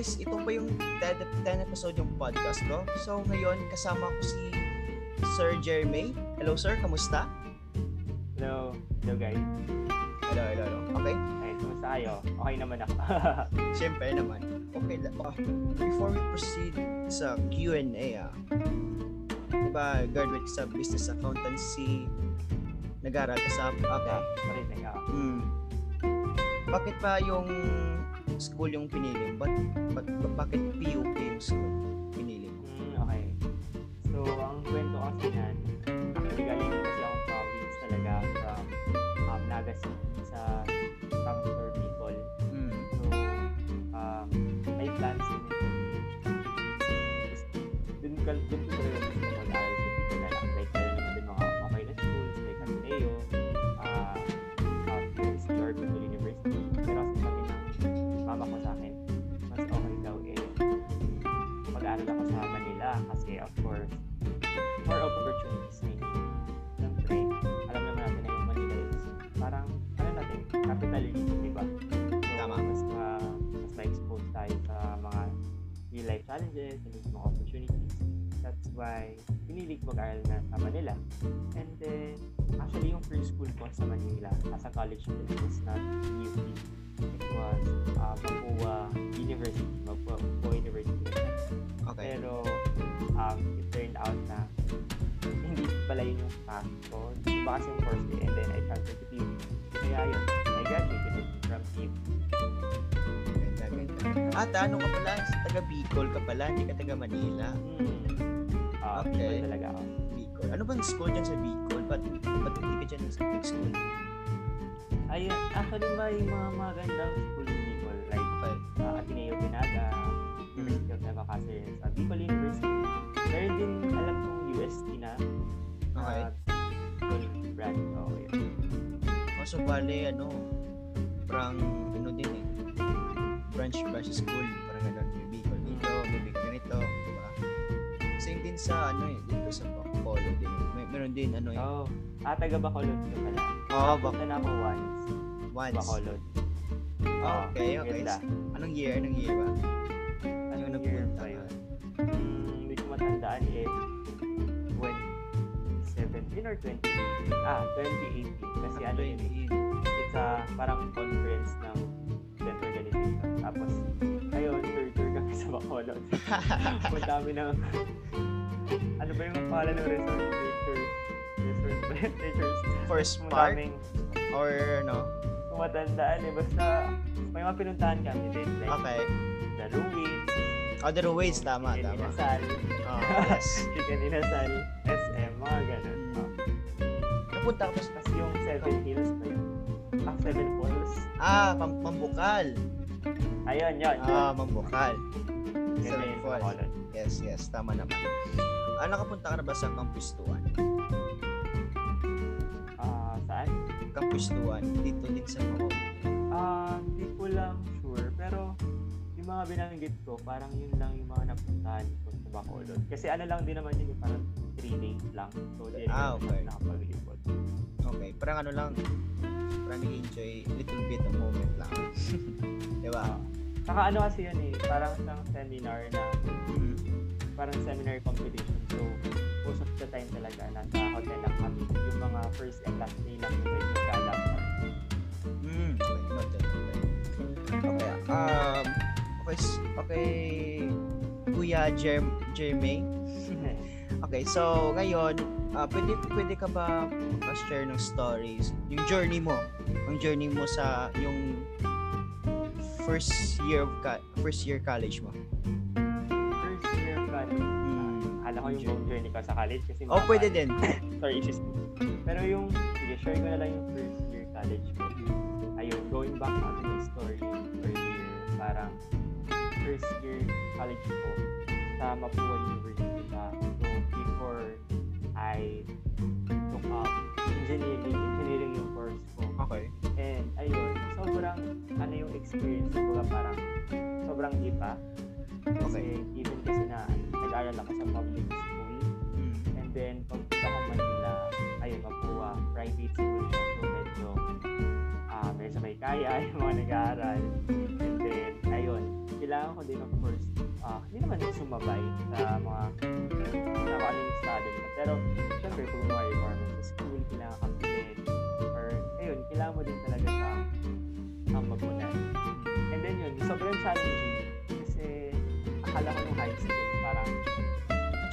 guys, ito pa yung 10, 10 episode yung podcast ko. So ngayon, kasama ko si Sir Jeremy. Hello sir, kamusta? Hello. Hello guys. Hello, hello, hello. Okay? Ay, kumusta kayo? Okay naman ako. Siyempre naman. Okay, oh, before we proceed sa Q&A, ah, diba, graduate sa business accountancy, nag-aral ka sa, okay. Marinig ako. Hmm. Bakit pa yung school yung pinili mo? Ba't, ba't, ba- bakit PUP yung school pinili mo? Mm, okay. So, ang kwento kasi yan, actually galing kasi ako province talaga from um, Naga City sa Camper people. Hmm. So, um, may plans din initially. Dun dun challenges and yung mga opportunities. That's why pinili ko mag-aral na sa Manila. And then, actually yung first school ko sa Manila as a college student was not UP. It was uh, Mapua University, Mapua, Mapua University. Okay. Pero, um, it turned out na hindi pala yun yung path ko. Iba kasi yung course eh, and then I transferred to PUP. Kaya yun, I graduated from PUP. Ah, ano ka pala? Taga Bicol ka pala, hindi ka taga Manila. Hmm. Ah, Okay. Bicol talaga ako. Bicol. Ano bang school dyan sa Bicol? Ba't, ba't hindi ka dyan sa big school? Ayun, actually may mga magandang school in Bicol. Like, Okay. uh, Ateneo Binaga, University of Nueva Cáceres, uh, Bicol University. Meron din, alam kong UST na. Okay. Uh, Bicol branch. Oh, yun. Kaso bale, ano, parang, ano din eh, branch branch school, parang gano'n, may Bicol dito, may Bicol ganito, di ba? Same din sa, ano eh, dito sa Bacolod din. May, meron din, ano eh, Oh, ah, taga Bacolod ka pala. Oo, Punta na ako once. once. Bacolod. Okay, Oh, okay. ganda. Anong year, anong year ba? Anong Yung year ba yun? Hmm, hindi ko matandaan eh. 2017 or 2018? Ah, 2018. Kasi ano yun eh. It's a parang conference ng. Tapos, ayun, third tour kami sa Bacolod. Madami ng... ano ba yung pangalan ng resort? Nature... Resort ba yun? Nature's... First park Madaming... or ano? Kung matandaan eh, basta may mga pinuntahan kami din. Like, Okay. the ruins, Other ways, tama, chicken tama. inasal, Oh, yes. chicken inasal, SM, mga ganun. Oh. Napunta ka pa sa... Yung Seven Hills ba yun? Ah, Seven Falls. Ah, Pam Pambukal. Ayun, yun. Ah, Mambukal. Seven yun sa. Bacolod. Yes, yes, tama naman. Ah, nakapunta ka na ba sa Campus Tuan? Ah, saan? Campus Tuan, dito din sa Macau. Ah, hindi ko lang mga binanggit ko, parang yun lang yung mga napuntahan ko sa Bacolod. Kasi ano lang din naman yun, parang 3 days lang. So, di Ah, okay. nakapag-report. Okay, parang ano lang, parang nag-enjoy little bit of moment lang. Di ba? Ah. Saka ano kasi yun eh, parang isang seminar na Mhm. parang seminar competition. So, most of the time talaga, nasa hotel lang kami. Yung mga first and last day lang yung gala. Mm, okay, noted. Okay, um, okay, okay, Kuya Jerm Jermaine. Okay, so ngayon, ah, pwede, pwede ka ba share ng stories, yung journey mo, yung journey mo sa yung first year of ka- first year college mo. first year of college. Mm. Alam ko yung buong journey ko sa college kasi Oh, pwede din. Sorry, me. Pero yung, sige, share ko na lang yung first year college ko. Ayun, going back to my story earlier, parang first year college ko sa Mapua University siya. So, before I took up engineering, engineering yung course ko. Okay. And ayun, sobrang ano yung experience ko, parang sobrang iba. Kasi Okay. even kasi na nag-aaral ako sa public school, Mm. And then, pagpunta ko Manila, ayun, Mapua, private school siya. So, medyo, ah, medyo may kaya yung mga nag-aaral. Kailangan ko din, of course, ah, hindi naman sumabay sa mga sa kung ano yung estado nila. Pero, syempre, kung mga requirements sa school, kailangan ka pilit. Or, ayun, kailangan mo din talaga sa ang magunan. And then yun, sobrang challenging. Kasi, akala ko nung high school, parang,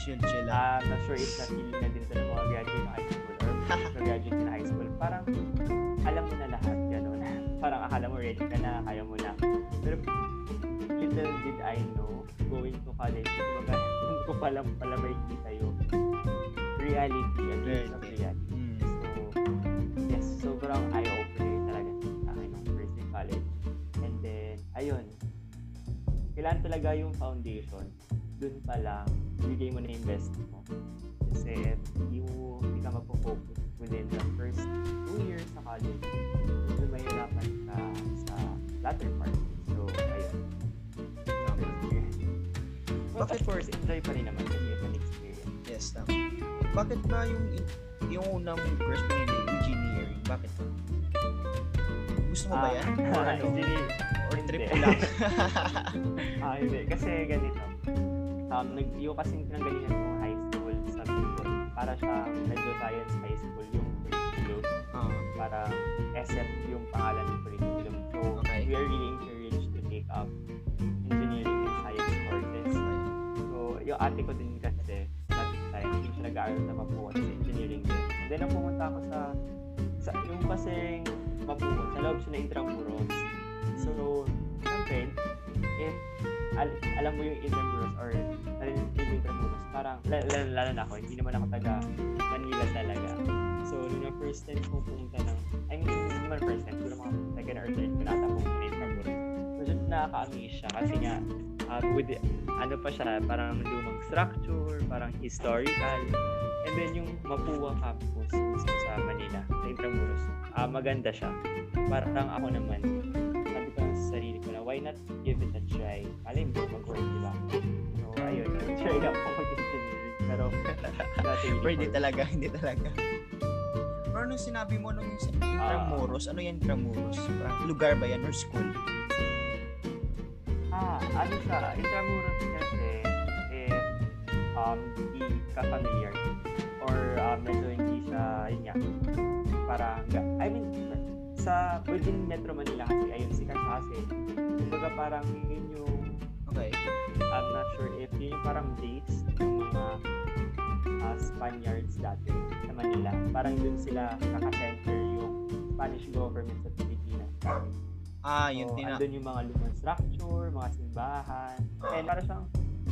Chill, chill ah, not sure if na-feel na din sa mga graduate ng high school or graduate na high school. Parang, alam mo na lahat, gano'n. parang akala mo ready ka na, kaya mo na. Pero, little did I know, going to college, kumbaga, doon ko pala pala may kita yung reality, a glimpse of Reality. Mm. So, yes, sobrang eye-opener talaga sa akin nung first day college. And then, ayun, kailangan talaga yung foundation. Dun pala, bigay mo na yung best mo. Kasi, mo, hindi ka magpo-focus within the first two years sa college. Medyo mahirapan ka sa latter part. Of course, enjoy pa rin naman kasi it's an experience. Yes, tama. Bakit ba yung yung unang course mo nila, engineering? Bakit ba? Gusto mo ba yan? Or Ah, ano? Or trip Hindi. lang? Ah, hindi. Kasi ganito. Um, nag yung kasing pinanggalingan ko high school sa Bicol. Para siya medyo science high school yung curriculum. Ah, Para SF yung pangalan ng curriculum. So, Okay. we are really encouraged to take up ate ko din kasi, that time, yung siya nag-aaral na Mapua sa engineering din. And then, nung pumunta ako sa, sa yung kasing Mapua, sa loob siya na Intramuros. So, siyempre, if al- alam mo yung Intramuros or narinig yung Intramuros, parang, lalo, lalo, lalo na ako, hindi naman ako taga Manila talaga. So, nung na first time ko pumunta ng, I mean, hindi naman first time, siguro mga second or third ko nata pumunta ng Intramuros. Medyo nakaka-amaze siya kasi nga, uh, with, ano pa siya, parang lumang structure, parang historical. And then yung Mapua campus mismo sa Manila, sa Intramuros, ah maganda siya. Parang ako naman, sabi ko sa sarili ko na, why not give it a try? Alam mo, mag-work, di ba? So, ayun, try ako mag-engineering. Pero, Pero hindi talaga, hindi talaga. Pero nung sinabi mo nung sa Intramuros, ano yan Intramuros? Parang lugar ba yan or school? Ah, ano siya, Intramuros kasi, eh, um, hindi ka familiar. Or, um, medyo hindi siya, yun nga, parang, I mean, sa, within Metro Manila kasi, ayun, sikat siya kasi, kumbaga parang yun yung, Okay. I'm not sure if yun yung parang base ng mga ah, Spaniards dati sa Manila. Parang dun sila nakaka-center yung Spanish government sa Pilipinas. Ah, yun So, din na. andun yung mga lumang structure, mga simbahan. And para siyang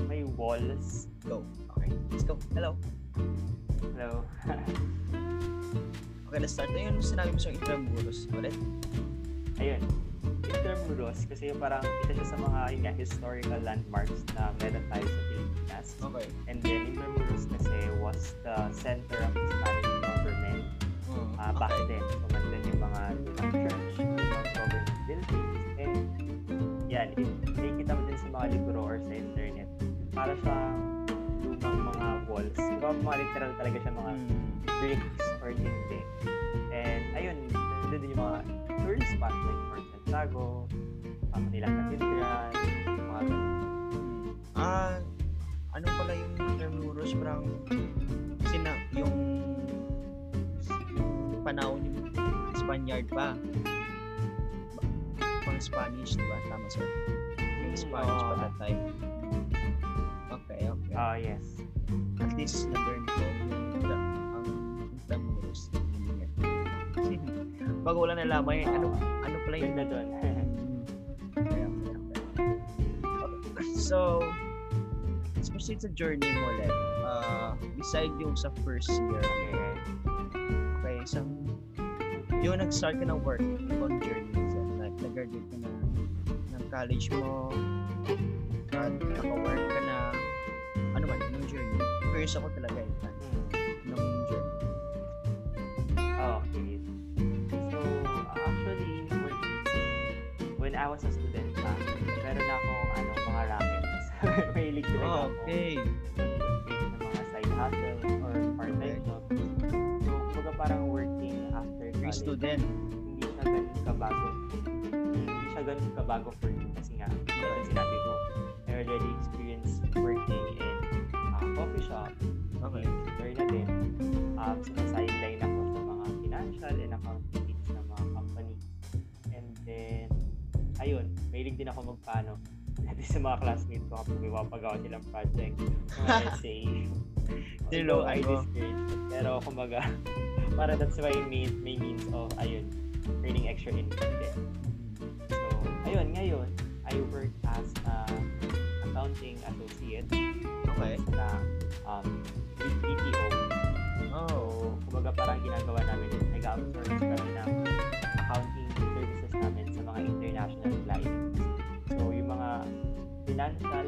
may walls. Go. Okay, let's go. Hello. Hello. Okay, let's start. Ayun, sinabi mo sa Intramuros. Ulit? Ayun. Intramuros kasi parang isa siya sa mga yun nga, historical landmarks na meron tayo sa Pilipinas. Okay. And then Intramuros kasi was the center of the Spanish government uh, back okay. then. So, nandun yung mga buildings, and yan, nakikita mo din sa mga libro or sa internet, para sa lumang mga walls. Diba, mga literal talaga siya mga Mm, bricks or dinding. And ayun, nandun din yung mga tourist spots like Fort Santiago, um, Manila Cathedral, mga ganun. mm. Ah, ano pala yung Intramuros? Parang sina yung yung panahon yung Spaniard pa. Pang Spanish, di ba? Tama sir. Yung Mm, Spanish pa oo. that time. Okay, okay. Ah, yes. At least na-learn ko yung ang yan. Bago wala nalaman yung ano, Ah, ano pala yung Ganda doon. Okay, okay, okay. So, let's proceed sa journey mo ulit. Uh, beside yung sa first year, okay. okay, isang, yung nag-start ka ng work, on journey, college mo, at naka-work ka na, ano man, yung journey. Curious ako talaga yun, Hmm. nung journey. Okay. So, actually, when, when I was a student pa, meron akong ano, mga rackets. Mahilig talaga Oh, ako. okay. ng mga side hustle or part-time Okay. job. So, kumbaga parang working after Free college, student. hindi siya ganun kabago. Siya ganun kabago for me kasi nga, okay. sinabi ko, already experienced working in uh, coffee shop. Okay. Learn na din. Um, sinasideline ako sa mga financial and accounting needs ng mga company. And then, ayun, mahilig din ako magpano. Dati sa mga classmates ko kapag may mapagawa silang project, mga essay. Although I mo. discouraged. Pero kumbaga, para that's my main, my means of, ayun, earning extra income din. Ayun, ngayon, I work as a accounting associate Okay. sa um, with BPO. Oh. Kumbaga parang ginagawa namin is nag-outsource kami ng accounting services namin sa mga international clients. So, yung mga financial and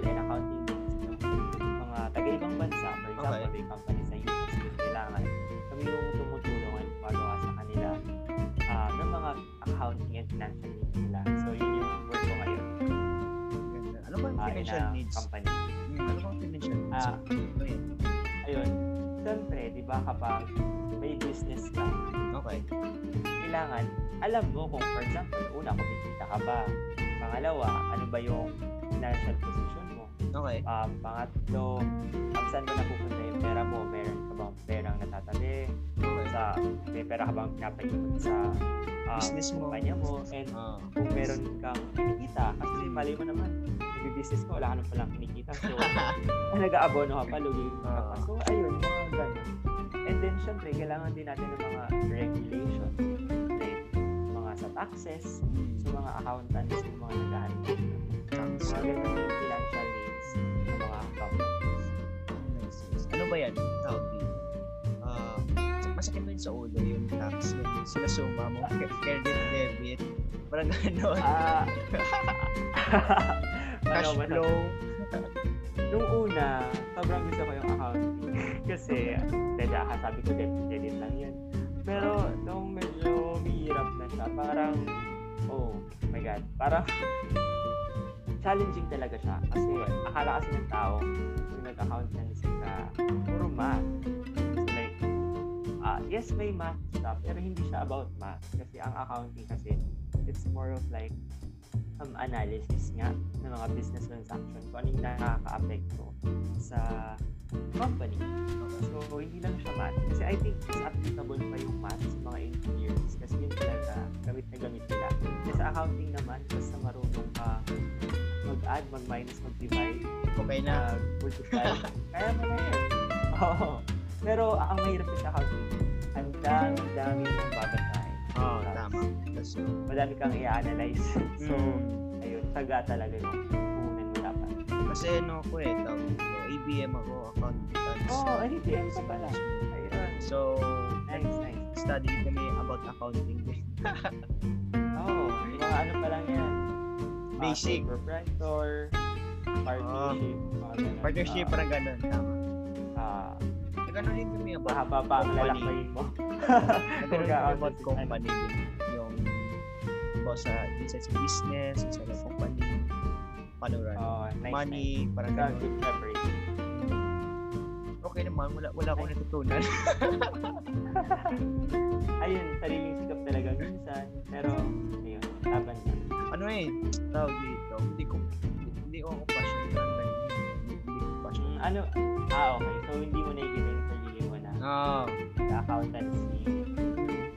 company. Hmm, ano bang needs? Ah, Ano yun? ayun, siyempre, di ba kapag may business ka, Okay. kailangan alam mo kung for example, una, kumikita ka ba? Pangalawa, ano ba yung financial position mo? Okay. Um, pangatlo, um, saan mo napupunta yung pera mo? Meron ka bang perang natatabi? Okay. Sa, may pera ka bang pinapaikot sa um, Business mo. kumpanya mo? And Ah. kung meron kang kinikita, kasi mali mo naman, nag-business ka, wala ka naman palang kinikita. So, nag-aabono ka pa, lugi ka pa. Ah. So, ayun, mga ganun. And then, syempre, kailangan din natin ng mga regulation. Like, mga sa taxes, sa mga accountants, sa mga nag-handle. Thanks. Mga ganun yung financial needs ng mga nice. Ano ba yan? Tawag dito. Ah, masakit mo yun sa ulo yung tax yung sila suma mo credit debit parang gano'n Ah, cash ano, flow Nung una, sobrang gusto ko yung accounting. Kasi, tedya, sabi ko, debit, lang yun. Pero, nung medyo mahirap na siya, parang, oh my God, parang, challenging talaga siya. Kasi, akala kasi ng tao, kung nag-accountancy ka, puro math. So, like, ah yes, may math siya, pero hindi siya about math. Kasi, ang accounting kasi, it's more of like, um, analysis nga ng mga business transaction kung ano yung nakaka-apekto sa company. So, hindi lang siya math. Kasi I think it's applicable pa yung math sa mga engineers kasi yun talaga gamit na gamit nila. Kasi sa accounting naman, basta marunong ka mag-add, mag-minus, mag-divide, okay na mag-multiply, kaya mo na yun. Oo. Pero ang mahirap sa accounting, ang dami-dami mong babasahin. oh tama kasi Madami kang i-analyze. So, mm, ayun, taga talaga yung puhunan mo dapat. kasi ano ko eh tawag dito ABM ako accountants Oo, oh, ABM ka pala. Ayun. so Nice, nice. study kami about accounting din Oo, oh, yung mga ano pa lang yan. Ah, Basic. sole proprietor, partnership, mga ganun. partnership Ah, parang gano'n tama ah, nagano din kami about mahaba pa ang lalakbayin mo. din kami about Mag-accountancy. company yung about sa business inside sa company paano run Oh, nice, money parang nice. Ikaw, gano'n good preparation. okay naman wala wala akong natutunan Ayun, sariling sikap talaga minsan. Pero, ayun, laban na. ano eh tawag dito hindi ko hindi ko ako passion parang ganun hindi ko passion Mm, ano, ah, okay. So, hindi mo nakikita ah sa accountancy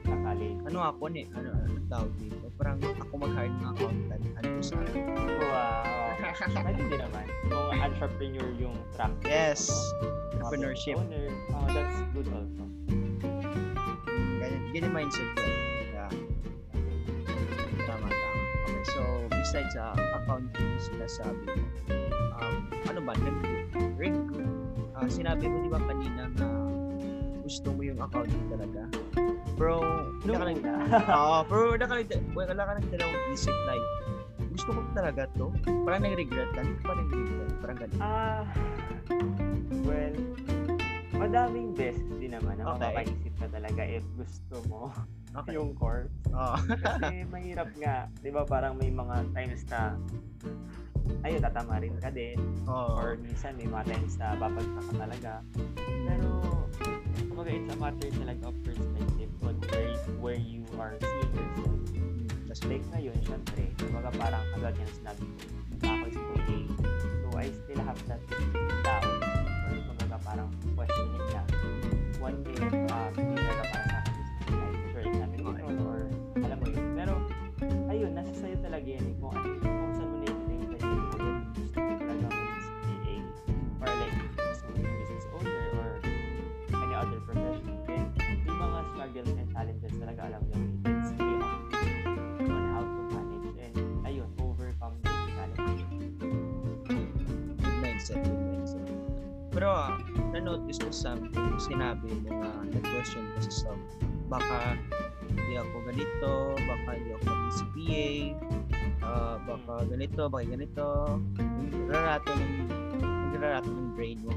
sa college. ano ako ni ano ano tawag dito parang ako mag-hire ng accountant ano ko sa akin Wow. Pwede din naman. Kung entrepreneur yung track. yes entrepreneurship Owner. Oh, that's good also. ganyan ganyan mindset ko yeah tama tama okay so besides sa accounting sila sabi mo um, ano ba nag rig ah, sinabi mo di ba kanina na gusto mo yung accounting talaga bro Nung naka una. Oo, pero wala ka, wala ka ng dalawang isip like, gusto ko talaga to. Parang nag-regret ka. Hindi ka pa nag-regret. Parang ganun. Ah, well, madaming beses din naman na Okay. makapaisip ka talaga if gusto mo Okay. yung course. Oo. Kasi mahirap nga. Di ba parang may mga times na ayun, tatama rin ka din. Oo. Or minsan may mga times na babagsak ka talaga. Pero, kumbaga it's a matter talaga of perspective on where, where you are seeing yourself. That's Like ngayon, syempre, kumbaga parang agad yung sinabi ko, ako is 28. So, I still have that doubt or kumbaga parang questioning na what if uh, hindi talaga para sa akin is like future examination or alam mo yun. Pero ayun, nasa sa'yo talaga yan eh, kung ano challenges talaga alam mo yun, it's really up on how to manage and ayun, overcome those challenges. Good mindset, good mindset. Pero ah, na-notice ko something, sinabi mo na nag-question ka sa self. Baka hindi ako ganito, baka hindi ako maging CPA, ah, baka ganito, baka ganito. Nagarato ng nagarato ng brain mo.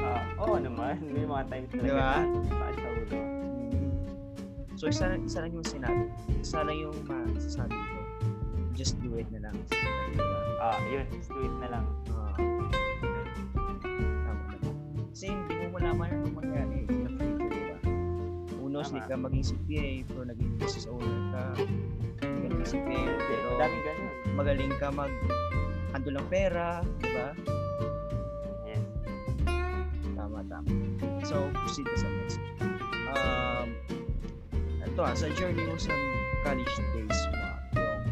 Ah, oo naman, may mga times talaga Di ba? na sakit sa ulo. So isa, isa lang yung sinabi. Isa lang yung masasabi ko. Just do it na lang. Ah, yun, just do it na lang. Ah. tama naman. Kasi hindi mo malaman anong mangyari in the future, diba? Unos, Tama. di ka maging CPA, pero naging business owner ka. Hindi ka naging CPA, Hindi, pero ganun. magaling ka mag handle ng pera, di ba? Yes. Tama, tama. So, proceed ka sa ito ah, sa journey mo sa college days mo, yung,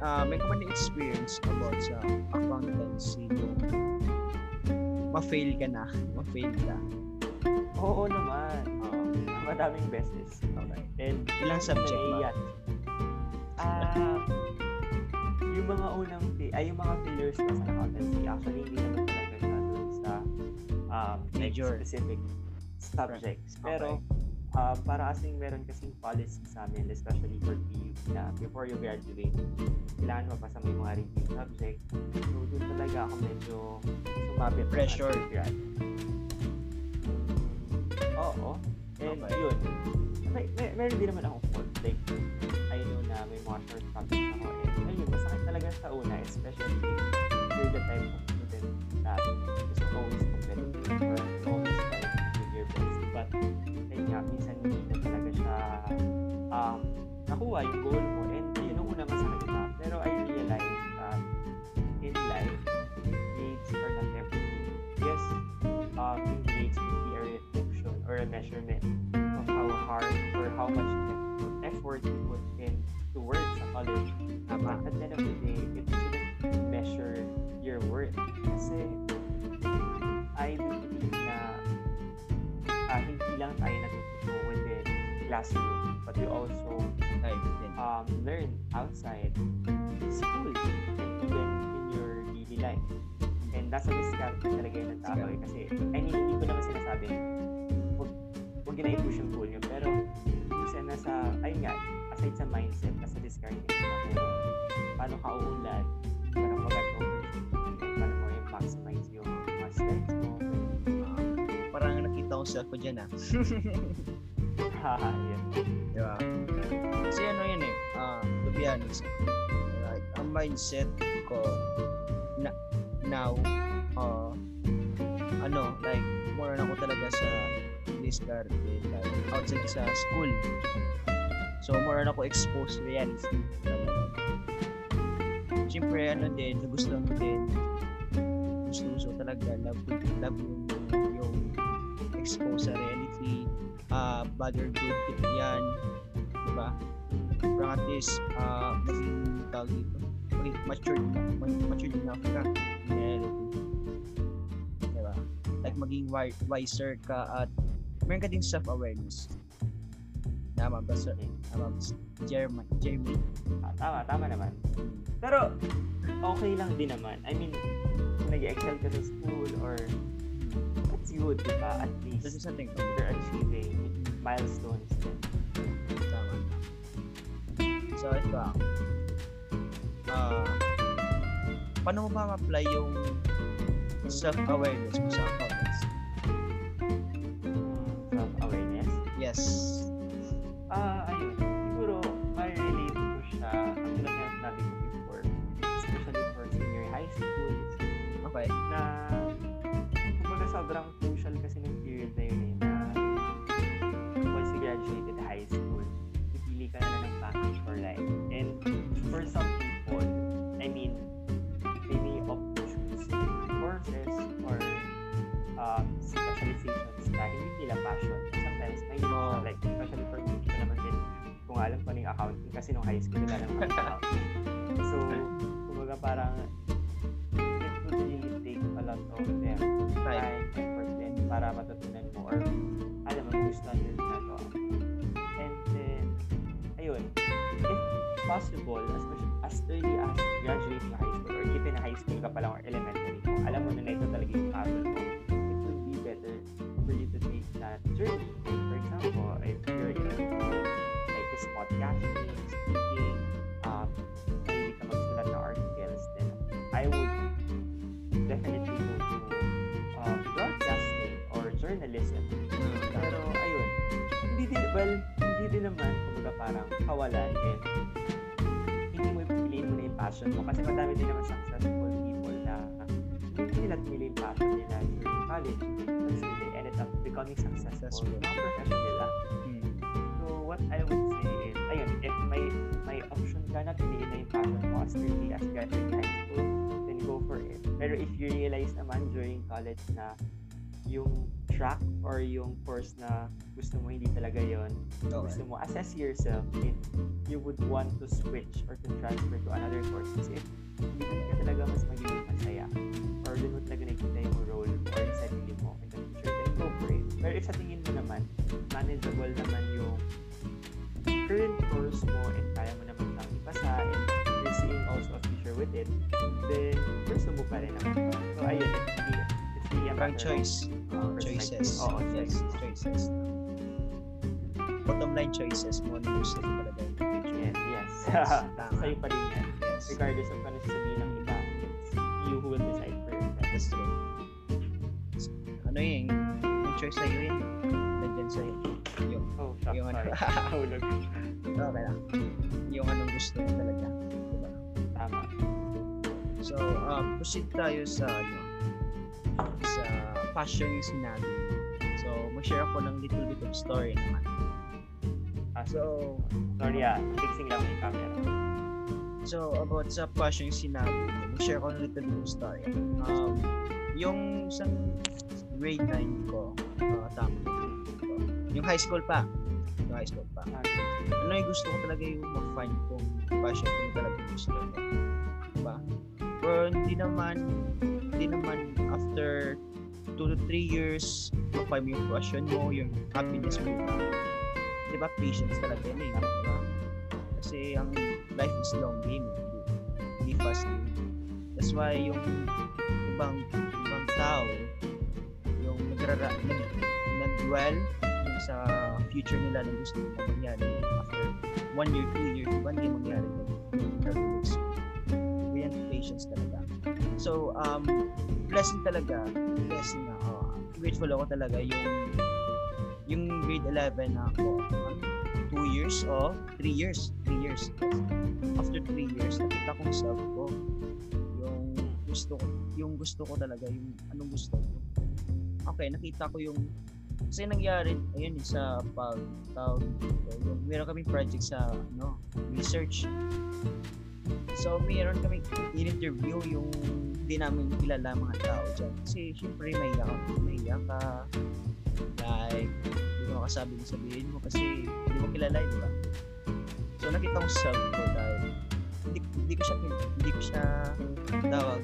ah, may ka ba na-experience about sa accountancy yung ma-fail ka na, ma-fail ka. Oo naman. Oo. Madaming beses. Okay. And Ilang subject ba? Ah, yung mga unang, ay yung mga failures ko sa accountancy, actually hindi naman talaga siya dun sa um, like Major. specific subjects. Pero um, para kasing meron kasing policy sa amin, especially for PU, na before you graduate, kailangan mo pasama yung mga review subjects. So, doon talaga ako medyo sumabit Pressure. undergrad. Oo. And Okay. yun, may, may, meron din naman akong fault. Like, I know na may mga shortcomings ako. And ayun, masakit talaga sa una, especially if you're the type of student that is always competitive or always best. But, ayun nga, minsan hindi na talaga siya um, nakuha yung goal mo. And yun, nung una masakit na. Pero I realized that in life, grades are not everything. Yes, um, yung grades can be a reflection or a measurement of how hard or how much eff- effort you put in to work sa college. Tama. At the end of the day, it shouldn't measure your worth. Kasi classroom, but we also um, learn outside school and even in your daily life. And nasa discarte talaga yun ng tao eh. Kasi, I mean, hindi ko naman sinasabi, huwag, huwag yun na i-push yung goal nyo. Pero, minsan nasa, ayun nga, aside sa mindset, nasa discarte nyo na paano ka uunlad, paano ka mag-opportunity, and paano mo yung maximize yung mga strengths mo. Ah, parang nakita ko self ko dyan ah. Haha, yun. Di ba? Kasi ano yun eh, ah, to be honest, like, ang mindset ko na, now, ah, ano, like, more na ako talaga sa discard, like, outside sa school. So, more na ako exposed to reality. Siyempre, ano din, nagustuhan ko din, gusto-gusto talaga, love, love yung, yung expose sa reality, uh, good tip yan, di ba? Para at least, uh, maging tawag dito, maging matured maging matured enough ka in reality. Di ba? Like, maging wi- wiser ka at meron ka din self-awareness. Tama ba, sir? Tama ba? Jeremy, Jeremy. Ah, tama, tama naman. Pero, okay lang din naman. I mean, kung nag-excel ka sa school or that's good, di ba? At This least is something. you're achieving milestones. Tama. So, ito ah. Ah, paano mo ba ma-apply yung self-awareness mo sa sobrang crucial kasi ng period na yun eh, na once you graduated high school, pipili ka na ng package for life. And for some people, I mean, they may opt to choose courses or um, specializations na hindi nila passion. Sometimes, may oh. like, especially for me, ko naman din, kung alam ko na accounting kasi nung high school, nila lang accounting. So, kumbaga parang, it would really take a lot of them para matutunan mo or alam mo, gusto yung ginagawa. And then, ayun, if possible, as as early as graduating high school or even high school ka pa lang or elementary, kung alam mo na na hindi din naman, kumbaga parang kawalan and hindi mo ipipiliin mo na yung passion mo kasi madami din naman successful people na hindi nila pinili yung passion nila during college kasi they ended up becoming successful Successful. na profession nila. Hmm. So what I would say is, ayun, if may may option ka na piliin na yung passion mo as early as graduating high school, then go for it. Pero if you realize naman during college na yung track or yung course na gusto mo hindi talaga yon gusto Okay. mo assess yourself if you would want to switch or to transfer to another course. Kasi hindi ka talaga mas magiging masaya or doon mo talaga nakikita yung role or yung sarili mo in the future. Then go for it. Pero if sa tingin mo naman manageable naman yung current course mo and kaya mo naman lang ipasa and you're seeing also a future with it then mo pa rin naman. So ayun it's Parang choice. Uh, choices. Oo, yes, choices. Bottom line choices mo ano gusto mo talaga the future. Yes, yes. Tama. Sa'yo pa rin yan. Yes. Regardless of ano sasabihin ng iba, it's you who will decide for yourself. That's true. Ano yun? Yung choice sa'yo yun. Nandyan sa'yo. Yung, Oh, shock, Yung ano. sorry. Hulog. okay lang. Yung anong gusto mo talaga. Diba? Tama. So, um, proceed tayo sa ano, sa passion yung sinabi. So, mag-share ako ng little bit of story naman. Ah, So, sorry ah, fixing lang yung camera. So, about sa passion yung sinabi, mag-share ko ng little bit of story. Um, yung isang grade 9 ko, uh, tama. Yung high school pa. Yung high school pa. Ano yung gusto ko talaga yung ma-find kong passion ko yung talaga gusto ko. Diba? Pero hindi naman, hindi naman after 2 to 3 years, ma-find mo yung passion mo, yung happiness mo. Diba? Diba? Patience talaga yun eh. Diba? Kasi ang life is long game. eh. Hindi, fast. That's why yung ibang ibang tao yung nagrara nag, nag-dwell yung sa future nila na gusto na mangyari after one year, two years, di ba hindi mangyari yun? Ganyan patience talaga. So, um, blessing talaga, blessing ako. grateful ako talaga yung yung grade 11 na ako. Ano, two years o three years. Three years. After three years, nakita kong self ko. Yung gusto ko, yung gusto ko talaga, yung anong gusto ko. Okay, nakita ko yung kasi nangyari, ayun, eh, sa pag tawag dito, meron kaming project sa ano, research. So, meron kami in-interview yung hindi namin kilala mga tao dyan. Kasi, syempre, mahiya ka. Mahiya ka. Like, hindi mo makasabi yung sabihin mo kasi hindi mo kilala, di ba? So, nakita ko sa self ko dahil hindi, hindi ko siya, hindi ko siya tawag.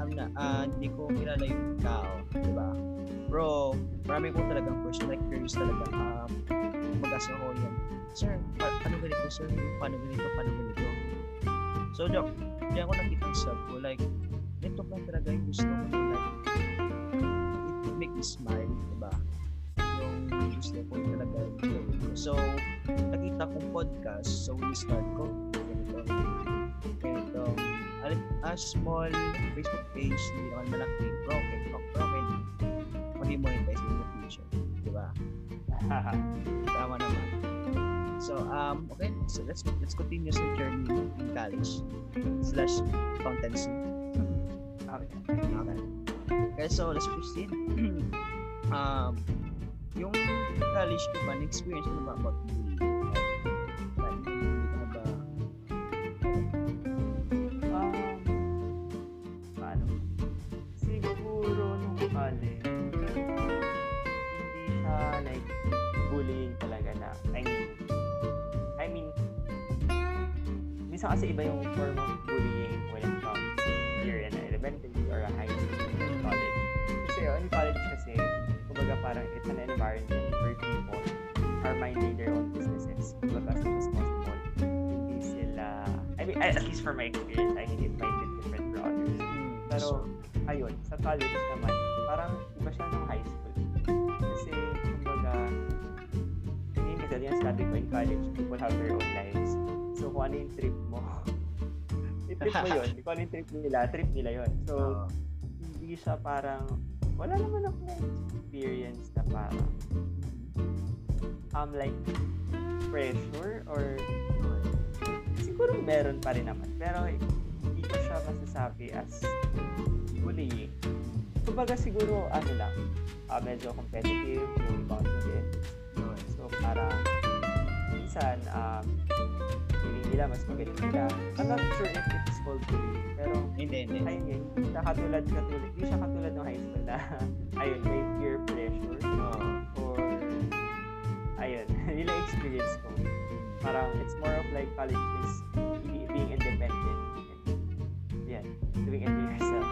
Ano na, ah, hindi ko kilala yung tao, di ba? Bro, marami ko talagang question, like curious talaga. Um, mag-ask ako yan, Sir, pa- paano ganito, sir? Paano ganito, paano ganito? So, diyan, diyan ko nakita ang self ko, like, ito pa talaga yung gusto ko, like, it, make me smile, di ba? Yung gusto ko talaga. So, nakita kong podcast, so we-start ko, ganito, ganito, a, small Facebook page, hindi naman malaki, broken, broken, mag-monetize in the future, di ba? Tama naman. So, um, okay, so let's let's continue sa journey in college slash accountancy. okay. Okay. Okay, so let's proceed. um, yung college ko ba, na-experience mo ba about minsan kasi iba yung form of bullying when it comes here in elementary or a high school or college. Kasi in college kasi, kumbaga parang it's an environment where people are minding their own businesses. Kumbaga as much as possible, hindi sila, I mean, at least for my experience, I think it might be different for others. Pero, ayun, sa college kung ano yung trip mo, trip mo yun. Kung ano yung trip nila, trip nila yun. So, Oo. hindi siya parang, wala naman ako experience na parang, um, like, pressure or siguro meron pa rin naman. Pero hindi ko siya masasabi as bullying. Kumbaga siguro, ano lang, ah, medyo competitive yung ibang students. Nila mas magaling sila. I'm not sure if it is called bullying, pero Hindi, hindi. yun, hindi siya katulad, katulad, hindi siya katulad ng high school na, ayun, may peer pressure Oo. or, ayun, yun ang experience ko. Parang, it's more of like college is be- being independent. Yan, doing it yourself.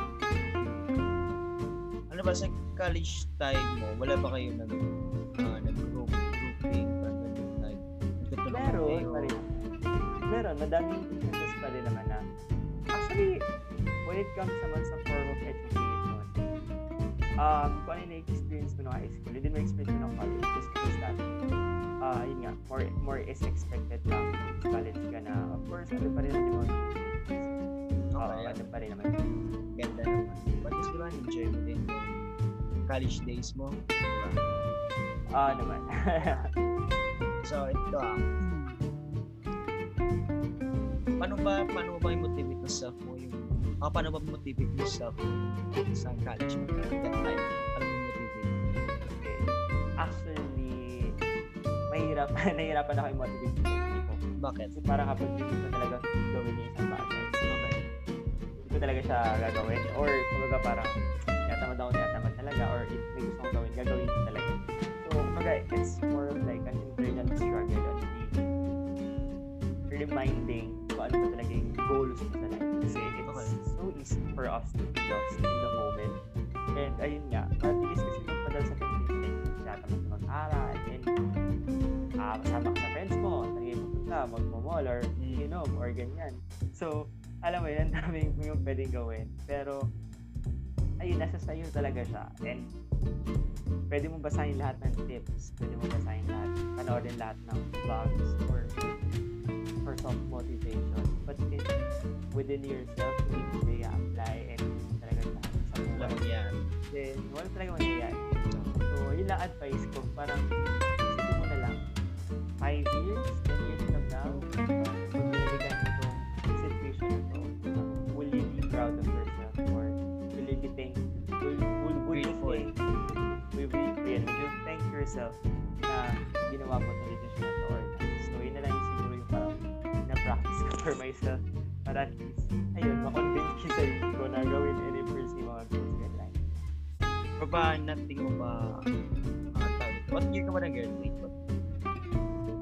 Ano ba sa college time mo, wala ba kayo nag uh, nag-group grouping Meron pa rin. Meron, madaming instances pa rin naman na, actually, when it comes naman sa form of education, um, kung ano yung experience mo ng high school, hindi mo experience mo ng college, just because that, ah, yun nga, more, more is expected sa college ka na, of course, ano pa rin naman yung Okay, ano pa rin naman. ganda naman. But is diba, enjoy mo din yung college days mo, diba? Ah, naman. So, ito ah. Paano ba, paano ba i-motivate mo self mo yung, ah, paano ba motivate mo self mo sa college mo? That time, paano mo motivate? Okay. Actually, mahirap, nahihirapan ako i-motivate people. Bakit? Kasi parang kapag hindi ko talaga gawin yung isang bagay, Okay. hindi ko talaga siya gagawin. Or, kumbaga parang, tinatamad ako, tinatamad talaga. Or, if may gusto kong gawin, gagawin ko talaga. So, kumbaga, it's more of like an internal reminding kung ano ba talaga yung goals mo sa life. Kasi it's Okay. so easy for us to be lost in the moment. And ayun nga, mabilis kasi magpadal sa temptation. Tinatamad ka mag-aral, and ah masama ka sa friends mo, nag-iipon ka, magmo-mall, or inom, or ganyan. So, alam mo yun, ang daming yung pwedeng gawin. Pero, ayun, nasa sa'yo talaga siya. And, pwede mo basahin lahat ng tips, pwede mo basahin lahat, panoorin lahat ng vlogs, or for self-motivation. But it, within yourself, hindi siya i-apply and hindi talaga sa buhay. yan. Then, wala talaga mangyayari. So, yun lang advice ko. Parang, isipin mo na lang, 5 years, 10 years for myself para at least, ayun, makonvince ko sa sarili ko na gawin and i-pursue yung mga goals ko in life. Pa ba, nating mo ba, tawag what year ka ba nag-graduate?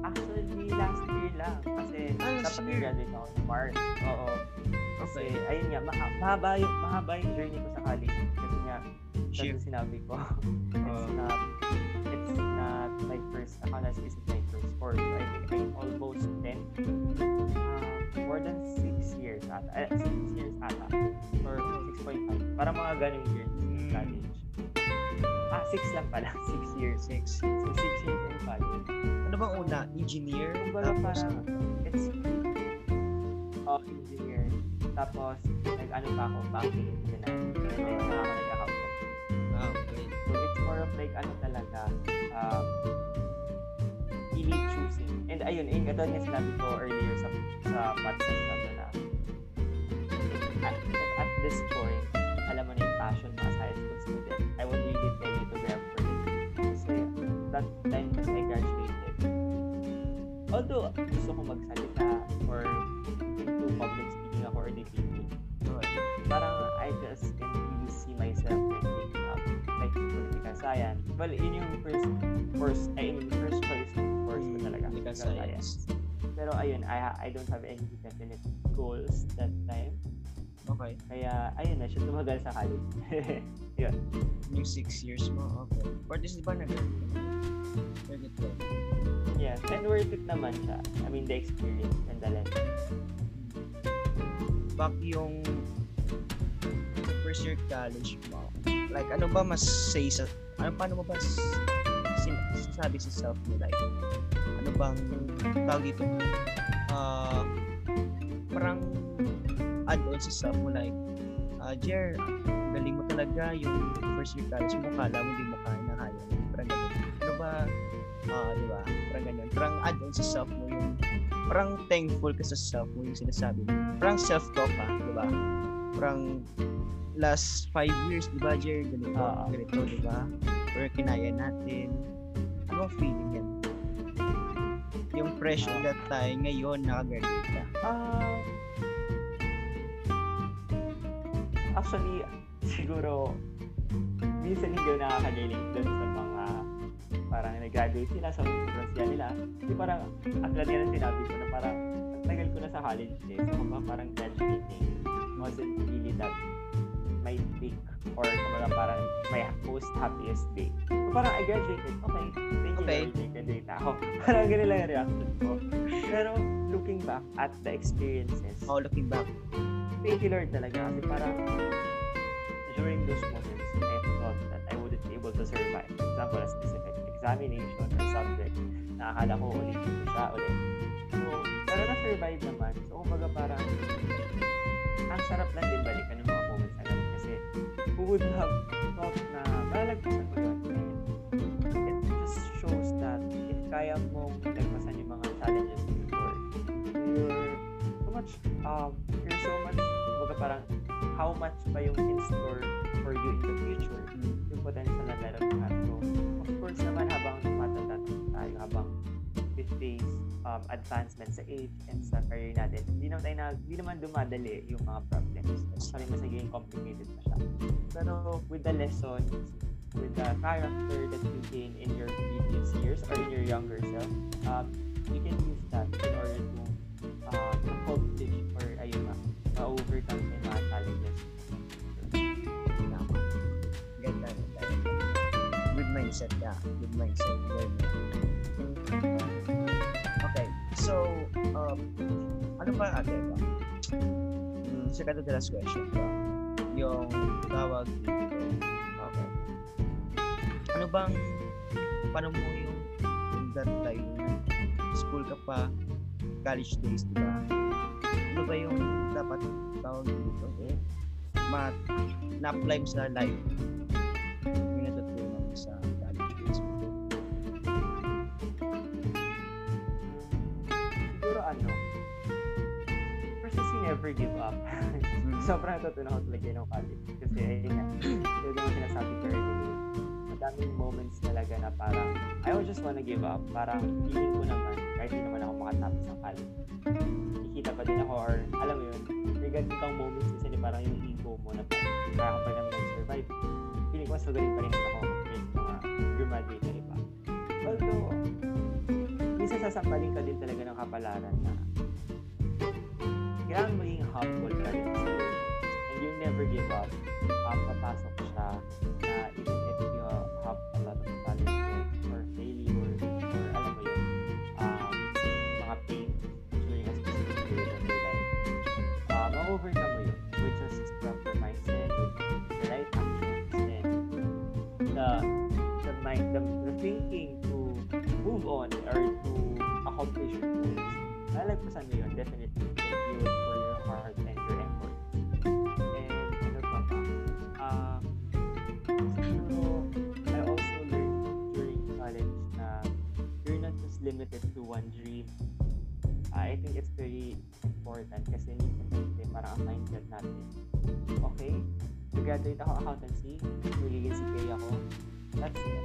Actually, last year lang. Kasi last dapat year. graduate ako ng March. Oo. Kasi, Okay. ayun nga, ma- mahaba yung, mahaba yung journey ko sa college. Kasi nga, kasi sinabi ko, it's Uh, not, it's not my first, accountancy isn't my first course. I think I'm almost 10, uh, more than 6 years ata. Eh, 6 years ata. Or 6.5. Para mga ganong years in Mm. college. Ah, 6 lang pala. 6 years. Six. So, 6 years in college. Ano bang una? Engineer? Kumbaga Tapos, parang, it's uh, engineer. Tapos, nag-ano pa ako, banking. And then, saka ako nag-accountant. ah, okay. So, it's more of like, ano talaga, um, really choosing. And ayun, ayun, katulad nga sinabi ko earlier sa, sa podcast na na, at, at this point, alam mo na yung passion mo as high school student, I would really tell you to grab for it. Kasi, that time kasi I graduated, although gusto ko magsalita or into public speaking ako or debating, Okay. parang I just can really see myself in taking up like political science. Well, yun yung first course, I mean, first choice course ko Mm, talaga. political political science. pero ayun, I, I don't have any definite goals that time. Okay. Kaya, ayun na, siya tumagal sa college. yun. Yung six years mo, okay. For this, di ba nag. Yeah, and worth it naman siya. I mean, the experience and the lesson. Back yung first year college mo, like ano ba mas say sa, ano paano mo ba s- sin, sasabi sa self mo like, ano bang tawag dito, ah, parang add on sa self mo like, ah, Jer, galing mo talaga yung first year college mo, kala mo di mo kaya na kaya. Parang ganun. Ano ba, ah, di ba? Parang ganun. Parang add on sa self mo yung, parang thankful ka sa self mo yung sinasabi mo. Parang self-talk ka, di ba? Parang last five years, di ba, Jer? Ganito, Oo. ganito, di ba? Or kinaya natin. Ano ang feeling yan? Yung fresh that time, ngayon, nakagraduate ka. Ah, actually, siguro, minsan hindi nakaka-relate dun sa mga parang nag-graduate sila sa siya nila. Kasi parang, aklat yan ang sinabi ko na parang, ang tagal ko na sa college days. So, parang graduating wasn't really that my peak or kumbaga parang my most happiest day. So, parang I graduated, okay, thank you Okay. Lord, graduate na ako. parang ganun lang yung reaction ko. Pero looking back at the experiences, Oh, looking back. thank you Lord talaga kasi parang during those moments, I thought that I wouldn't be able to survive. For example, a specific examination or subject na akala ko ulitin ko siya ulit. So, pero na-survive naman. So, kumbaga parang ang sarap lang din balikan ng mga moments na who would have thought na malalagpasan ko yun. It just shows that if kaya mong lagpasan yung mga challenges before, you're so much, um, you're so much, kumbaga parang how much pa yung in store for you in the future, yung potential na meron ka. So, of course naman, habang tumatanda tayo, habang we face um, advancement sa age and sa career natin, hindi naman tayo na, hindi naman dumadali yung mga problems. Actually, mas nagiging complicated pa siya. Pero with the lessons, with the character that you gain in your previous years or in your younger self, um, you can use that in order to um, accomplish or ayun na, ma-overcome yung mga challenges. Tama. Ganda, ganda. Good mindset ka. Good mindset. Good. Okay. So, um, ano pa ate ba? Hmm, second to the last question ba? Yung tawag dito. Okay. Ano bang, paano mo yung, yung that time, school ka pa, college days, di ba? Ano ba yung dapat tawag dito? Eh, ma na-apply mo sa life yung natutunan mo sa college days mo. Siguro ano, first is you never give up. Sobrang natutunan ko talaga ng college. Kasi ayun nga, yun yung sinasabi ko earlier. Madaming moments talaga na parang, I would just wanna give up. Parang feeling ko naman, kahit di naman ako makatapos ng college. Kikita pa din ako or, alam mo yun, may ganun kang moments kasi ni parang yung ego mo na parang, kaya kapag naman nag-survive, feeling ko mas magaling pa rin ako sa mga graduate na iba. Although, minsan sasampalin ka din talaga ng kapalaran na kailangan maging humble ka never give up. Um, papasok siya na even if you have a lot of challenges or failures or alam mo yun, um, mga pain during a specific period of your life, uh, ma-overcome mo yun with just proper mindset, with the right actions, and the the mind, the, the thinking to move on or to accomplish your goals. Lalagpasan mo yun, definitely. To one dream. I think it's very important kasi minsan kasi parang ang mindset natin. Okay, graduate ako accountancy, magiging CPA ako. That's it.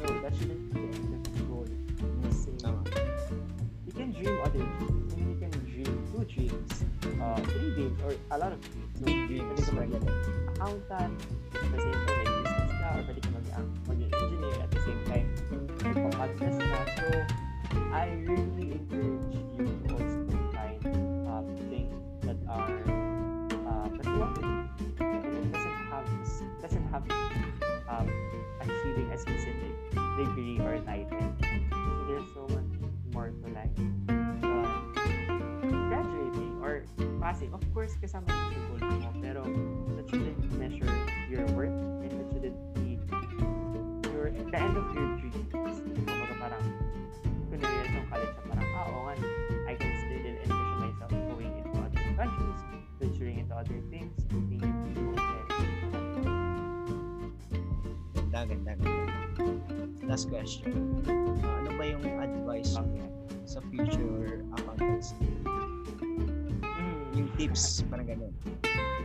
No, that shouldn't be the end of the goal. Kasi Tama. you can dream other dreams. I mean, you can dream two dreams, uh, three dreams, or a lot of dreams. So, dreams. pwede ka maging accountant, at the same time, business ka, or pwede ka maging, ah, maging engineer, at the same time, magpa-podcast ka. So, I really encourage you to also find um, things that are uh, that you want and it doesn't have doesn't have um, a feeling as specific degree or title. So there's so much more to life. uh graduating or passing, of course, kasama mo goal mo, pero that shouldn't measure your worth and that shouldn't be your the end of your dreams. Kumbaga parang Last question. Ah, ano ba yung advice mo Bakit? sa future accountancy? Mm. Yung tips, parang ganun.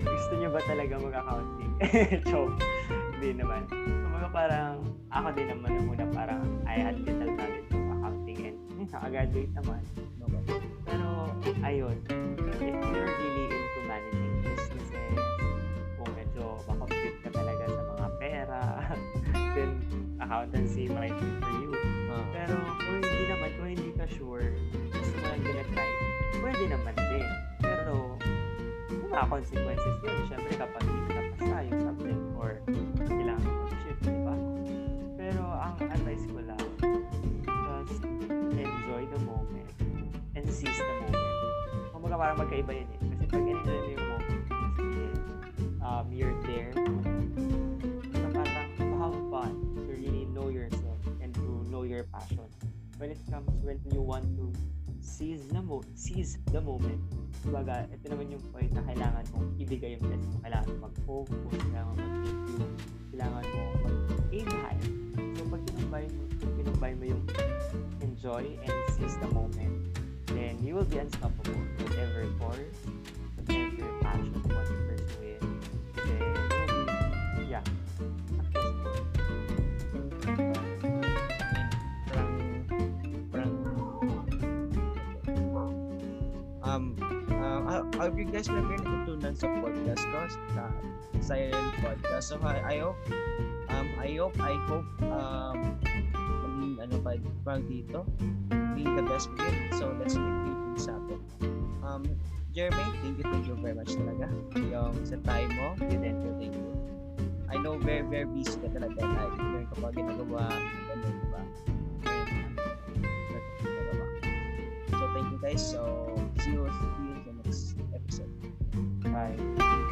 Gusto niyo ba talaga mag-accounting? Joke. Hindi naman. Kumbaga parang, ako din naman nung una parang I had little knowledge of accounting and hmm, nakagraduate naman. Pero, ayun, if you're accountancy might be for you. Ah, Pero kung hindi naman, kung hindi ka sure, gusto mo lang gina-try, pwede naman din. Pero, may mga consequences yun. Siyempre, kapag hindi ka napasa yung subject or kailangan mo mag-shift, di ba? Pero, ang advice ko lang, just enjoy the moment and seize the moment. Kumbaga parang magkaiba yun eh. Kasi pag enjoy mo yung moment, um, you're there, your passion. When it comes, when you want to seize the mo seize the moment, kumbaga, ito naman yung point na kailangan mong ibigay yung best mo. Kailangan mo mag-focus, kailangan mo mag-review, kailangan mo mag-aim high. So, pag tinumbay mo, tinumbay mo yung enjoy and seize the moment, then you will be unstoppable. Whatever course, whatever passion you hope you guys na kayo natutunan sa podcast ko, sa Silent Podcast. So, I, I hope, um, I hope, I hope, um, maging, ano pa, parang dito, being the best we can. So, let's make great things happen. Um, Jeremy, thank you, thank you very much talaga. Yung sa time mo, thank you, thank you. I know very, very busy ka talaga. Like, meron ka ginagawa, ganun, ba? So, thank you guys. So, see you, see you 哎。